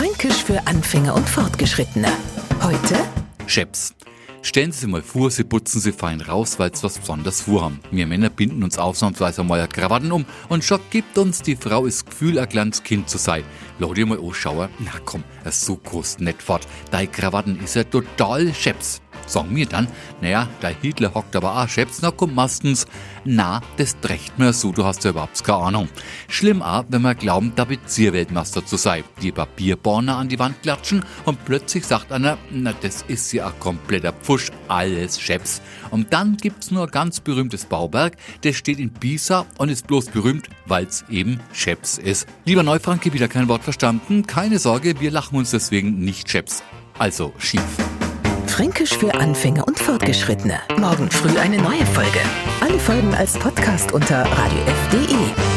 Fränkisch für Anfänger und Fortgeschrittene. Heute Chefs. Stellen Sie sich mal vor, Sie putzen sie fein raus, weil Sie was besonders vorhaben. Wir Männer binden uns ausnahmsweise mal Krawatten um und schon gibt uns die Frau das Gefühl, ein kleines Kind zu sein. Dir mal anschauen. Na komm, so groß nicht fort. Deine Krawatten ist ja total Chefs. Sagen wir dann, naja, der Hitler hockt aber auch Schäps, na komm meistens, na, das trägt mir so, du hast ja überhaupt keine Ahnung. Schlimm auch, wenn wir glauben, der Bezirweltmeister zu sein, die Papierborner an die Wand klatschen und plötzlich sagt einer, na, das ist ja ein kompletter Pfusch, alles Schäps. Und dann gibt's nur ein ganz berühmtes Bauwerk, das steht in Pisa und ist bloß berühmt, weil's eben Schäps ist. Lieber Neufranke, wieder kein Wort verstanden, keine Sorge, wir lachen uns deswegen nicht Schäps. Also schief. Fränkisch für Anfänger und Fortgeschrittene. Morgen früh eine neue Folge. Alle Folgen als Podcast unter radiof.de.